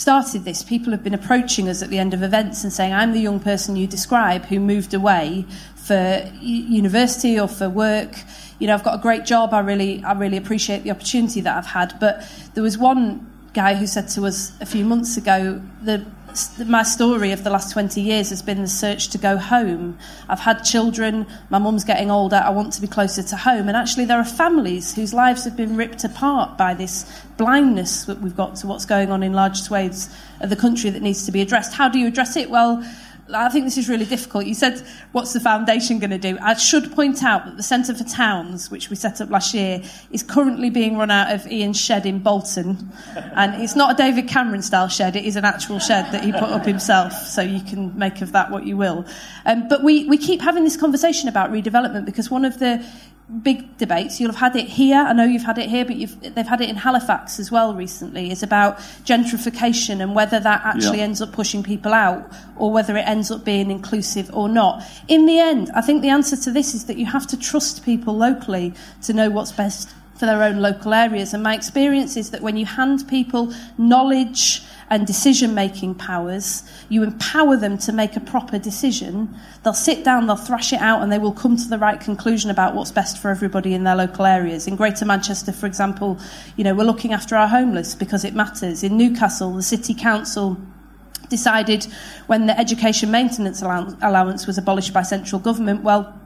started this, people have been approaching us at the end of events and saying, "I'm the young person you describe who moved away for university or for work." You know, I've got a great job. I really, I really appreciate the opportunity that I've had. But there was one guy who said to us a few months ago that my story of the last 20 years has been the search to go home. I've had children, my mum's getting older, I want to be closer to home. And actually, there are families whose lives have been ripped apart by this blindness that we've got to what's going on in large swathes of the country that needs to be addressed. How do you address it? Well, I think this is really difficult. You said, what's the foundation going to do? I should point out that the Centre for Towns, which we set up last year, is currently being run out of Ian's shed in Bolton. And it's not a David Cameron style shed, it is an actual shed that he put up himself. So you can make of that what you will. Um, but we, we keep having this conversation about redevelopment because one of the big debates. You'll have had it here. I know you've had it here, but they've had it in Halifax as well recently. Is about gentrification and whether that actually yeah. ends up pushing people out or whether it ends up being inclusive or not. In the end, I think the answer to this is that you have to trust people locally to know what's best for their own local areas. And my experience is that when you hand people knowledge and decision making powers, you empower them to make a proper decision, they'll sit down, they'll thrash it out, and they will come to the right conclusion about what's best for everybody in their local areas. In Greater Manchester, for example, you know, we're looking after our homeless because it matters. In Newcastle, the City Council decided when the education maintenance allowance was abolished by central government, well,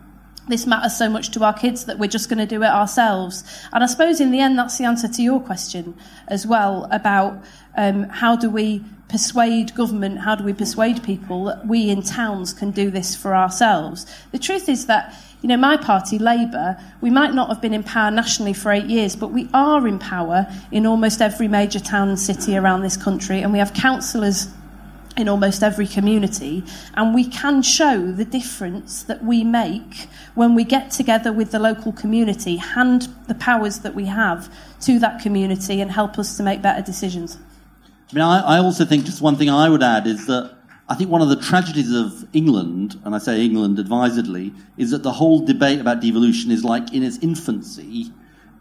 this matters so much to our kids that we're just going to do it ourselves. And I suppose in the end, that's the answer to your question as well about um, how do we persuade government, how do we persuade people that we in towns can do this for ourselves? The truth is that, you know, my party, Labour, we might not have been in power nationally for eight years, but we are in power in almost every major town and city around this country, and we have councillors in almost every community, and we can show the difference that we make when we get together with the local community, hand the powers that we have to that community, and help us to make better decisions. I mean, I, I also think just one thing I would add is that I think one of the tragedies of England, and I say England advisedly, is that the whole debate about devolution is like in its infancy.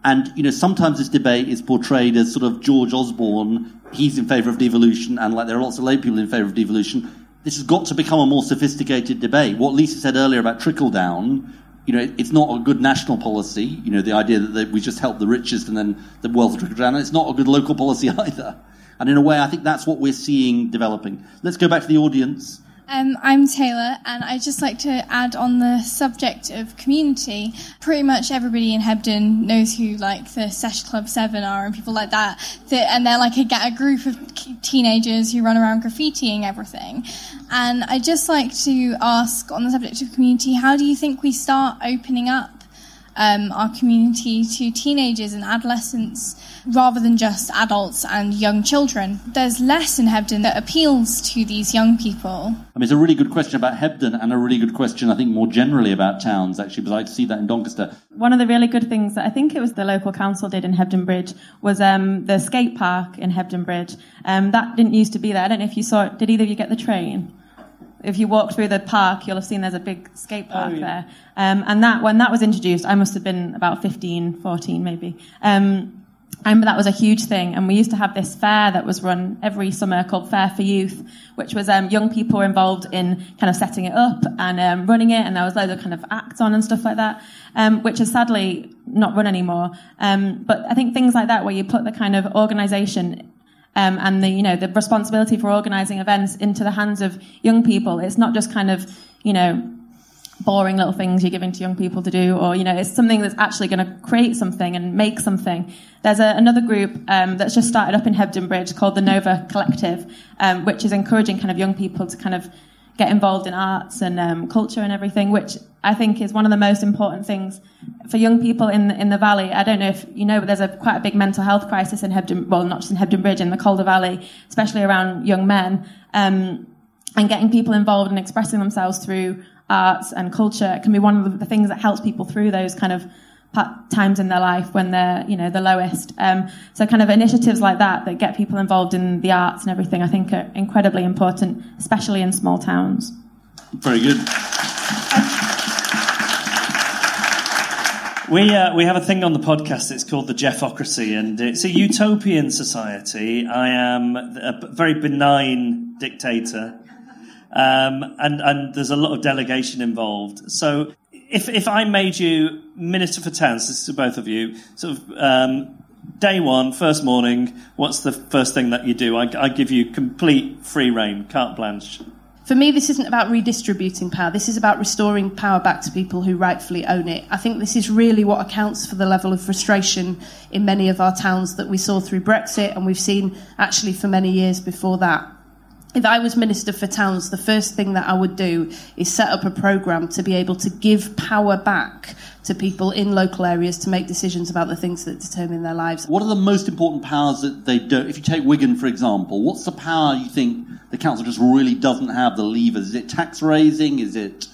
And, you know, sometimes this debate is portrayed as sort of George Osborne he's in favour of devolution, and like there are lots of Labour people in favour of devolution. This has got to become a more sophisticated debate. What Lisa said earlier about trickle down, you know, it's not a good national policy. You know, the idea that we just help the richest and then the wealth trickle down. It's not a good local policy either. And in a way, I think that's what we're seeing developing. Let's go back to the audience. Um, I'm Taylor, and I'd just like to add on the subject of community. Pretty much everybody in Hebden knows who like the Sesh Club Seven are and people like that. that and they're like a, a group of teenagers who run around graffitiing everything. And I'd just like to ask on the subject of community, how do you think we start opening up um, our community to teenagers and adolescents? rather than just adults and young children. There's less in Hebden that appeals to these young people. I mean, it's a really good question about Hebden and a really good question, I think, more generally about towns, actually, because I see that in Doncaster. One of the really good things that I think it was the local council did in Hebden Bridge was um, the skate park in Hebden Bridge. Um, that didn't used to be there. I don't know if you saw it. Did either of you get the train? If you walk through the park, you'll have seen there's a big skate oh, park oh, yeah. there. Um, and that, when that was introduced, I must have been about 15, 14 maybe. Um, I remember that was a huge thing, and we used to have this fair that was run every summer called Fair for Youth, which was um, young people involved in kind of setting it up and um, running it, and there was loads of kind of acts on and stuff like that, um, which is sadly not run anymore. Um, but I think things like that, where you put the kind of organisation um, and the you know the responsibility for organising events into the hands of young people, it's not just kind of you know boring little things you're giving to young people to do, or you know, it's something that's actually going to create something and make something. There's a, another group um, that's just started up in Hebden Bridge called the Nova Collective, um, which is encouraging kind of young people to kind of get involved in arts and um, culture and everything, which I think is one of the most important things for young people in the, in the valley. I don't know if you know, but there's a quite a big mental health crisis in Hebden, well, not just in Hebden Bridge, in the Calder Valley, especially around young men. Um, and getting people involved and expressing themselves through arts and culture can be one of the things that helps people through those kind of times in their life when they're you know the lowest. Um, so kind of initiatives like that that get people involved in the arts and everything, I think, are incredibly important, especially in small towns. Very good. We, uh, we have a thing on the podcast, it's called the Geoffocracy, and it's a utopian society. I am a very benign dictator, um, and, and there's a lot of delegation involved. So if, if I made you Minister for Towns, this is to both of you, sort of um, day one, first morning, what's the first thing that you do? I, I give you complete free reign, carte blanche. For me, this isn't about redistributing power. This is about restoring power back to people who rightfully own it. I think this is really what accounts for the level of frustration in many of our towns that we saw through Brexit and we've seen actually for many years before that. If I was Minister for Towns, the first thing that I would do is set up a programme to be able to give power back to people in local areas to make decisions about the things that determine their lives. What are the most important powers that they don't? If you take Wigan, for example, what's the power you think the council just really doesn't have the levers? Is it tax raising? Is it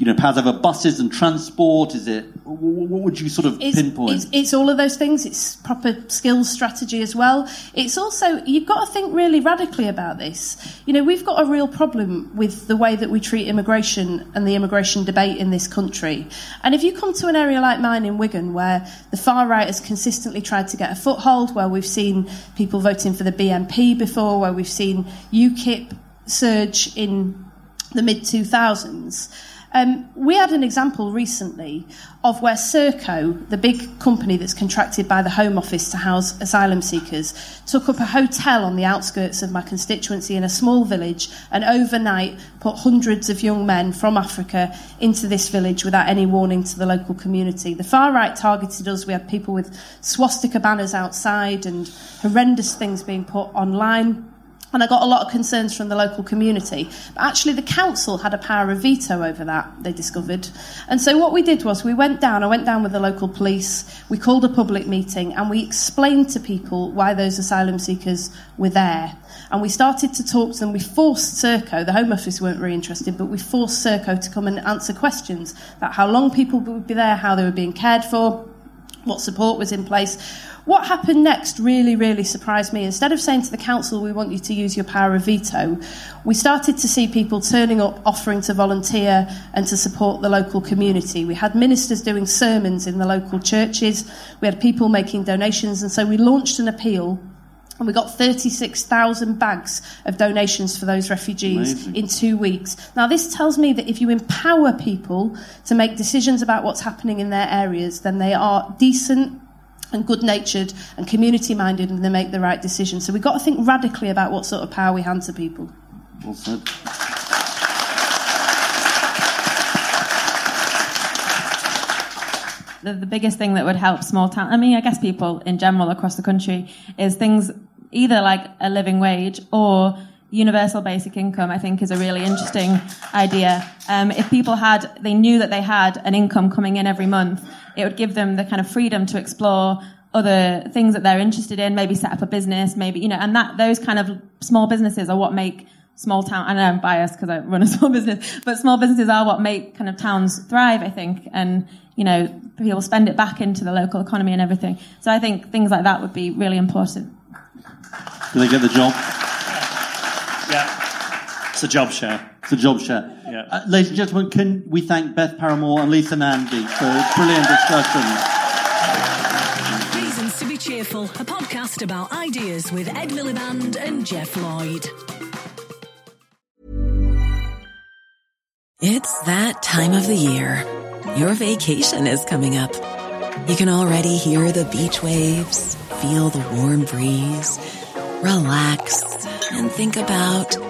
you know, powers over buses and transport? Is it, what would you sort of it's, pinpoint? It's, it's, all of those things. It's proper skills strategy as well. It's also, you've got to think really radically about this. You know, we've got a real problem with the way that we treat immigration and the immigration debate in this country. And if you come to an area like mine in Wigan, where the far right has consistently tried to get a foothold, where we've seen people voting for the BNP before, where we've seen UKIP surge in the mid 2000s, um, we had an example recently of where Serco, the big company that's contracted by the Home Office to house asylum seekers, took up a hotel on the outskirts of my constituency in a small village and overnight put hundreds of young men from Africa into this village without any warning to the local community. The far right targeted us. We had people with swastika banners outside and horrendous things being put online. And I got a lot of concerns from the local community. But actually, the council had a power of veto over that, they discovered. And so, what we did was we went down, I went down with the local police, we called a public meeting, and we explained to people why those asylum seekers were there. And we started to talk to them. We forced Serco, the Home Office weren't really interested, but we forced Serco to come and answer questions about how long people would be there, how they were being cared for, what support was in place. What happened next really, really surprised me. Instead of saying to the council, we want you to use your power of veto, we started to see people turning up, offering to volunteer and to support the local community. We had ministers doing sermons in the local churches, we had people making donations, and so we launched an appeal and we got 36,000 bags of donations for those refugees Amazing. in two weeks. Now, this tells me that if you empower people to make decisions about what's happening in their areas, then they are decent, and good natured and community minded and they make the right decision. So we've got to think radically about what sort of power we hand to people. Well said. The, the biggest thing that would help small town, I mean, I guess people in general across the country, is things either like a living wage or universal basic income, I think, is a really interesting idea. Um, if people had, they knew that they had an income coming in every month, it would give them the kind of freedom to explore other things that they're interested in, maybe set up a business, maybe, you know, and that, those kind of small businesses are what make small town, I know I'm biased because I run a small business, but small businesses are what make kind of towns thrive, I think, and, you know, people spend it back into the local economy and everything. So I think things like that would be really important. Do they get the job? Yeah. It's a job share. It's a job share. Yeah. Uh, ladies and gentlemen, can we thank Beth Paramore and Lisa Nandy for a brilliant discussion. Reasons to be Cheerful, a podcast about ideas with Ed Miliband and Geoff Lloyd. It's that time of the year. Your vacation is coming up. You can already hear the beach waves, feel the warm breeze, relax, and think about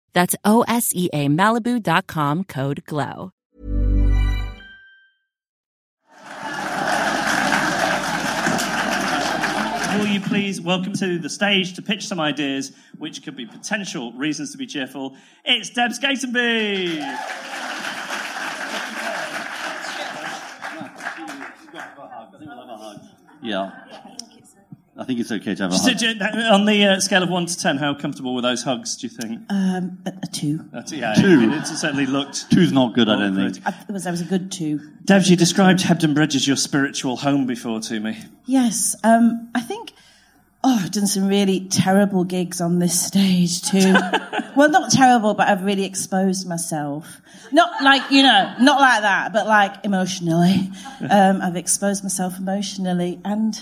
That's O-S-E-A Malibu.com code GLOW. Will you please welcome to the stage to pitch some ideas which could be potential reasons to be cheerful? It's Debs Gatenby. Yeah. I think it's okay to have a hug. to- to- on the uh, scale of one to ten, how comfortable were those hugs? Do you think? Um, a, a two. That's, yeah, Two. I mean, it certainly looked. Two's not good, I don't awkward. think. I, it was, I was a good two. Debs, you described Hebden Bridge as your spiritual home before to me. Yes, um, I think. Oh, I've done some really terrible gigs on this stage too. well, not terrible, but I've really exposed myself. Not like you know, not like that, but like emotionally. Um, I've exposed myself emotionally, and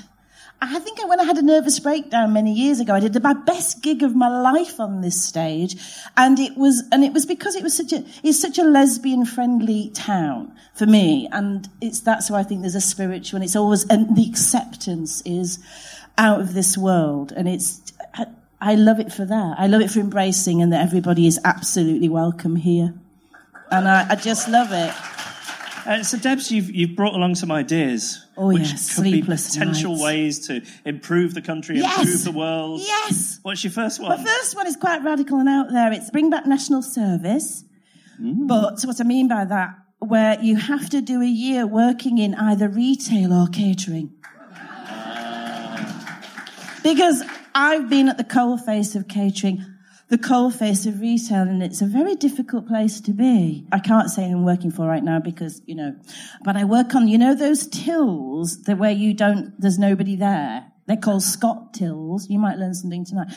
I think when I had a nervous breakdown many years ago, I did my best gig of my life on this stage, and it was, and it was because it was such a, it's such a lesbian friendly town for me, and it's that's why I think there's a spiritual, and it's always, and the acceptance is out of this world, and it's. I, love it for that. I love it for embracing and that everybody is absolutely welcome here. And I, I just love it. Uh, so, Debs, you've, you've brought along some ideas. Oh, which yes, could be potential nights. ways to improve the country, Yes. improve the world. Yes. What's your first one? My first one is quite radical and out there. It's bring back national service. But what I mean by that, where you have to do a year working in either retail or catering. Because I've been at the coalface of catering, the coalface of retail, and it's a very difficult place to be. I can't say who I'm working for right now because, you know, but I work on, you know, those tills that where you don't, there's nobody there. They're called Scott tills. You might learn something tonight.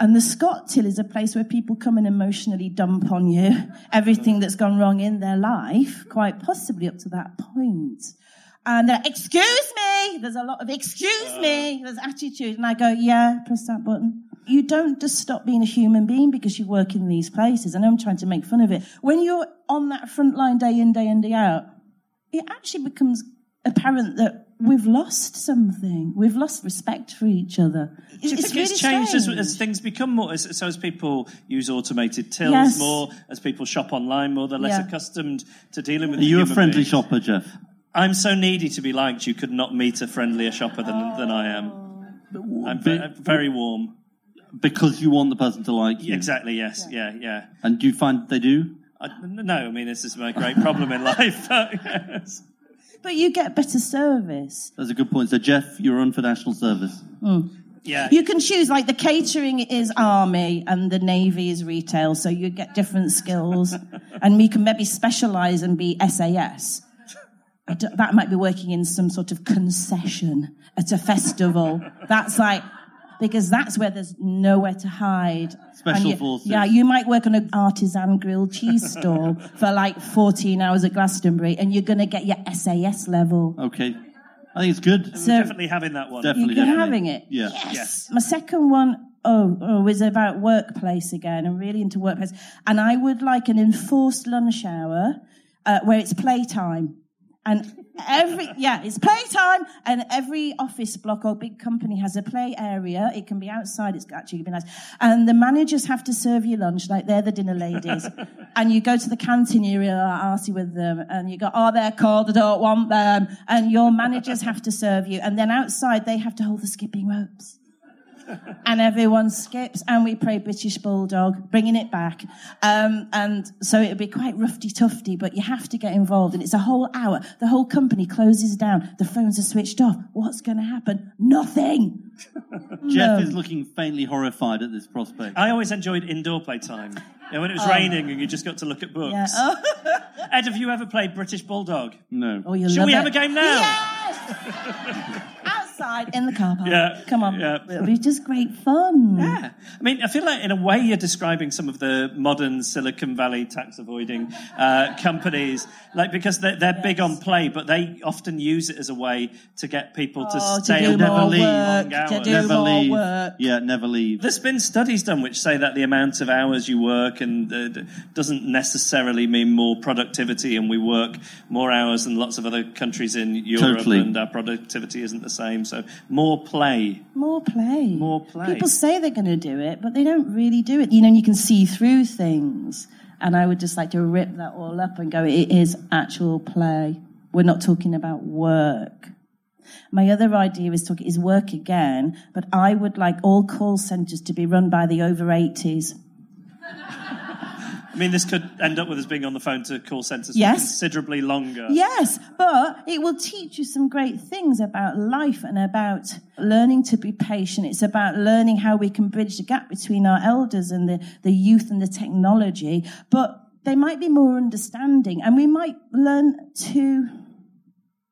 And the Scott till is a place where people come and emotionally dump on you everything that's gone wrong in their life, quite possibly up to that point. And they're, excuse me. There's a lot of excuse me. There's attitude. And I go, yeah, press that button. You don't just stop being a human being because you work in these places. I know I'm trying to make fun of it. When you're on that front line day in, day in, day out, it actually becomes apparent that we've lost something. We've lost respect for each other. Do you It's think really it's changed as, as things become more, as, so as people use automated tills Yes. more, as people shop online more, they're less Yeah. accustomed to dealing with Are you a friendly beings. shopper, Geoff? I'm so needy to be liked, you could not meet a friendlier shopper than, than I am. Oh. I'm I'm very warm. Because you want the person to like you. Exactly, yes, yeah, yeah. And do you find they do? I, no, I mean, this is my great problem in life. yes. But you get better service. That's a good point. So, Geoff, you're on for national service. Mm. Yeah. You can choose, like the catering is army and the navy is retail, so you get different skills. and we can maybe specialise and be SAS. That might be working in some sort of concession at a festival. That's like, because that's where there's nowhere to hide. Special you- forces. Yeah, you might work on an artisan grilled cheese stall for like 14 hours at Glastonbury and you're going to get your SAS level. Okay. I think it's good. I'm So- definitely having that one. Definitely, You're definitely. having it? Yeah. Yes. My second one, oh, oh, was about workplace again. I'm really into workplace. And I would like an enforced lunch hour uh, where it's playtime. And every yeah, it's playtime, and every office block or big company has a play area. It can be outside. It's actually be nice, and the managers have to serve you lunch like they're the dinner ladies. and you go to the canteen, you're real arsey with them, and you go, "Oh, they're cold. I don't want them." And your managers have to serve you, and then outside they have to hold the skipping ropes and everyone skips, and we play British Bulldog, bringing it back. Um, and so it would be quite roughy tufty, but you have to get involved, and it's a whole hour. The whole company closes down. The phones are switched off. What's going to happen? Nothing. Geoff No. is looking faintly horrified at this prospect. I always enjoyed indoor playtime. You know, when it was Oh. raining and you just got to look at books. Yeah. Oh. Ed, have you ever played British Bulldog? No. Oh, you Should we it. have a game now? Outside in the car park. Yeah. Come on. Yeah. It'll be just great fun. Yeah. I mean, I feel like in a way you're describing some of the modern Silicon Valley tax avoiding uh, companies, like because they're, they're big on play, but they often use it as a way to get people to Oh, to stay do on more long work, hours. to do never more leave. work. Yeah, never leave. There's been studies done which say that the amount of hours you work and uh, doesn't necessarily mean more productivity, and we work more hours than lots of other countries in Europe, Totally. and our productivity isn't the same. So more play. More play. More play. People say they're going to do it, but they don't really do it. You know, you can see through things. And I would just like to rip that all up and go, it is actual play. We're not talking about work. My other idea is talk is work again, but I would like all call centres to be run by the over 80s. I mean, this could end up with us being on the phone to call centres Yes. for considerably longer. Yes, but it will teach you some great things about life and about learning to be patient. It's about learning how we can bridge the gap between our elders and the, the youth and the technology. But they might be more understanding and we might learn to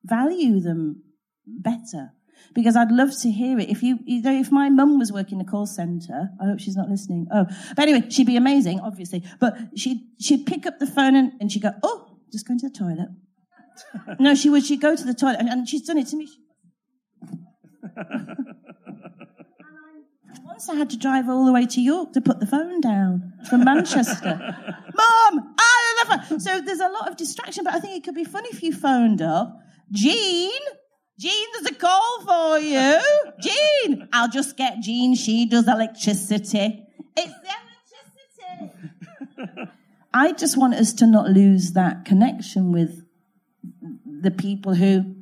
value them better. Because I'd love to hear it. If you, you know, if my mum was working in a call centre, I hope she's not listening. Oh, but anyway, she'd be amazing, obviously. But she'd, she'd pick up the phone and, and she'd go, oh, just going to the toilet. no, she would, she'd go to the toilet and, and she's done it to me. Once I had to drive all the way to York to put the phone down from Manchester. Mom, I love her. So there's a lot of distraction, but I think it could be fun if you phoned up. Jean, Jean, there's a call for you. Jean, I'll just get Jean. She does electricity. It's the electricity. I just want us to not lose that connection with the people who,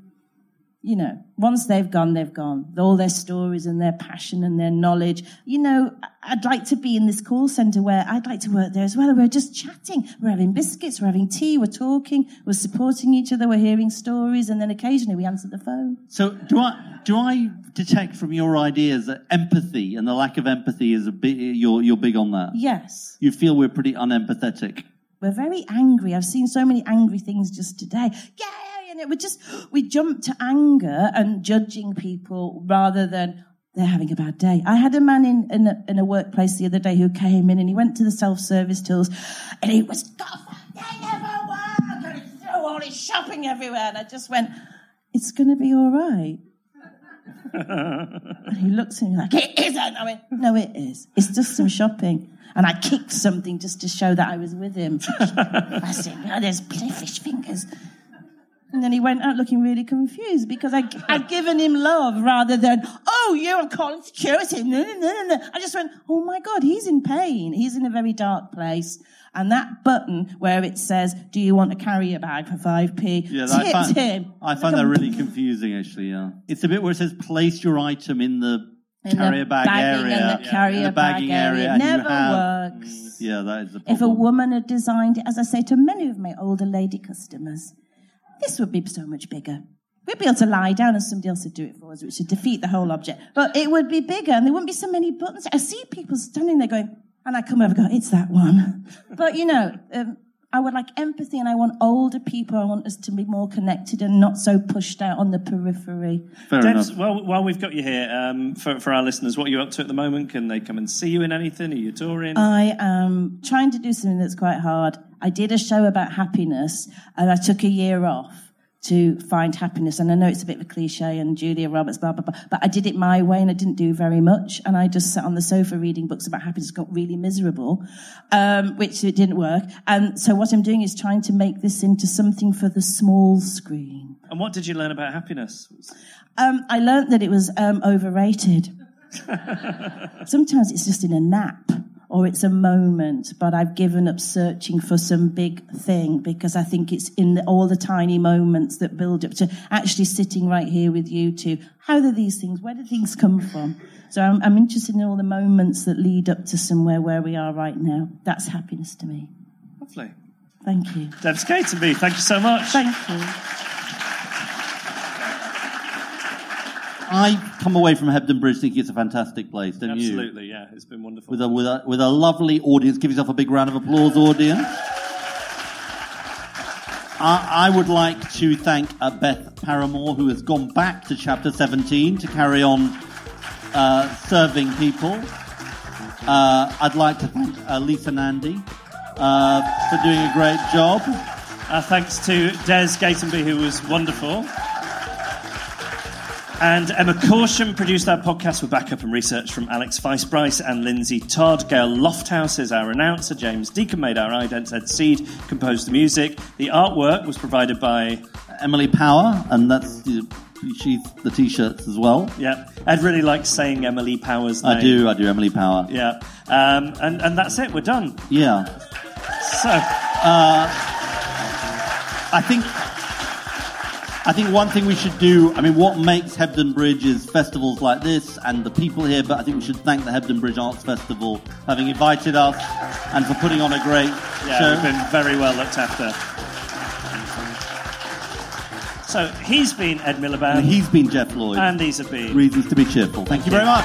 you know, once they've gone, they've gone. All their stories and their passion and their knowledge. You know, I'd like to be in this call centre where I'd like to work there as well. We're just chatting. We're having biscuits. We're having tea. We're talking. We're supporting each other. We're hearing stories. And then occasionally we answer the phone. So do I do I detect from your ideas that empathy and the lack of empathy is a bit you're you're big on that? Yes. You feel we're pretty unempathetic. We're very angry. I've seen so many angry things just today. Yay! And it would just, we jump to anger and judging people rather than they're having a bad day. I had a man in, in, a, in a workplace the other day who came in and he went to the self-service tools and he was, God, they never work! And he threw all his shopping everywhere. And I just went, it's going to be all right. And he looks at me like, it isn't. I went, no, it is. It's just some shopping. And I kicked something just to show that I was with him. I said, no, there's fish fingers. And then he went out looking really confused because I, I'd given him love rather than, oh, you, I'm calling security. No, no, no, no, no. I just went, oh my God, he's in pain. He's in a very dark place. And that button where it says, do you want to carry a bag for 5p? Yeah, I tipped find, him. I find that really confusing, actually. Yeah, it's the bit where it says place your item in the In carrier bag area, and the carrier in the bagging bag area. It never have- works. Mm, yeah, that is the problem. If a woman had designed it, as I say to many of my older lady customers, this would be so much bigger. We'd be able to lie down and somebody else would do it for us, which would defeat the whole object. But it would be bigger and there wouldn't be so many buttons. I see people standing there going, and I come over and go, it's that one. But you know, um, I would like empathy and I want older people. I want us to be more connected and not so pushed out on the periphery. Fair Debs, well, while we've got you here, um, for, for our listeners, what are you up to at the moment? Can they come and see you in anything? Are you touring? I am trying to do something that's quite hard. I did a show about happiness and I took a year off to find happiness. And I know it's a bit of a cliche and Julia Roberts, blah, blah, blah, but I did it my way and I didn't do very much. And I just sat on the sofa reading books about happiness, got really miserable, um, which it didn't work. And so what I'm doing is trying to make this into something for the small screen. And what did you learn about happiness? Um, I learned that it was um, overrated. Sometimes it's just in a nap or it's a moment, but I've given up searching for some big thing because I think it's in the, all the tiny moments that build up to actually sitting right here with you two. How do these things, where do things come from? So I'm, I'm interested in all the moments that lead up to somewhere where we are right now. That's happiness to me. Lovely. Thank you. Debs Gatenby, thank you so much. Thank you. I come away from Hebden Bridge thinking it's a fantastic place, don't you? Absolutely, yeah. It's been wonderful. With a, with a, with a lovely audience. Give yourself a big round of applause, audience. I, I would like to thank uh, Beth Paramore, who has gone back to chapter 17 to carry on uh, serving people. Uh, I'd like to thank uh, Lisa Nandy uh, for doing a great job. Uh, thanks to Debs Gatenby, who was wonderful. And Emma Caution produced our podcast with backup and research from Alex Feisbrice and Lindsay Todd. Gail Lofthouse is our announcer. James Deacon made our ident. Ed Seed composed the music. The artwork was provided by Emily Power, and that's she's the t-shirts as well. Yeah, Ed really likes saying Emily Power's name. I do, I do. Emily Power. Yeah, um, and and that's it. We're done. Yeah. So, uh, I think I think one thing we should do, I mean, what makes Hebden Bridge is festivals like this and the people here, but I think we should thank the Hebden Bridge Arts Festival for having invited us and for putting on a great yeah, show. we've been very well looked after. So he's been Ed Miliband. And he's been Geoff Lloyd. And these have been Reasons to be cheerful. Thank, you very much.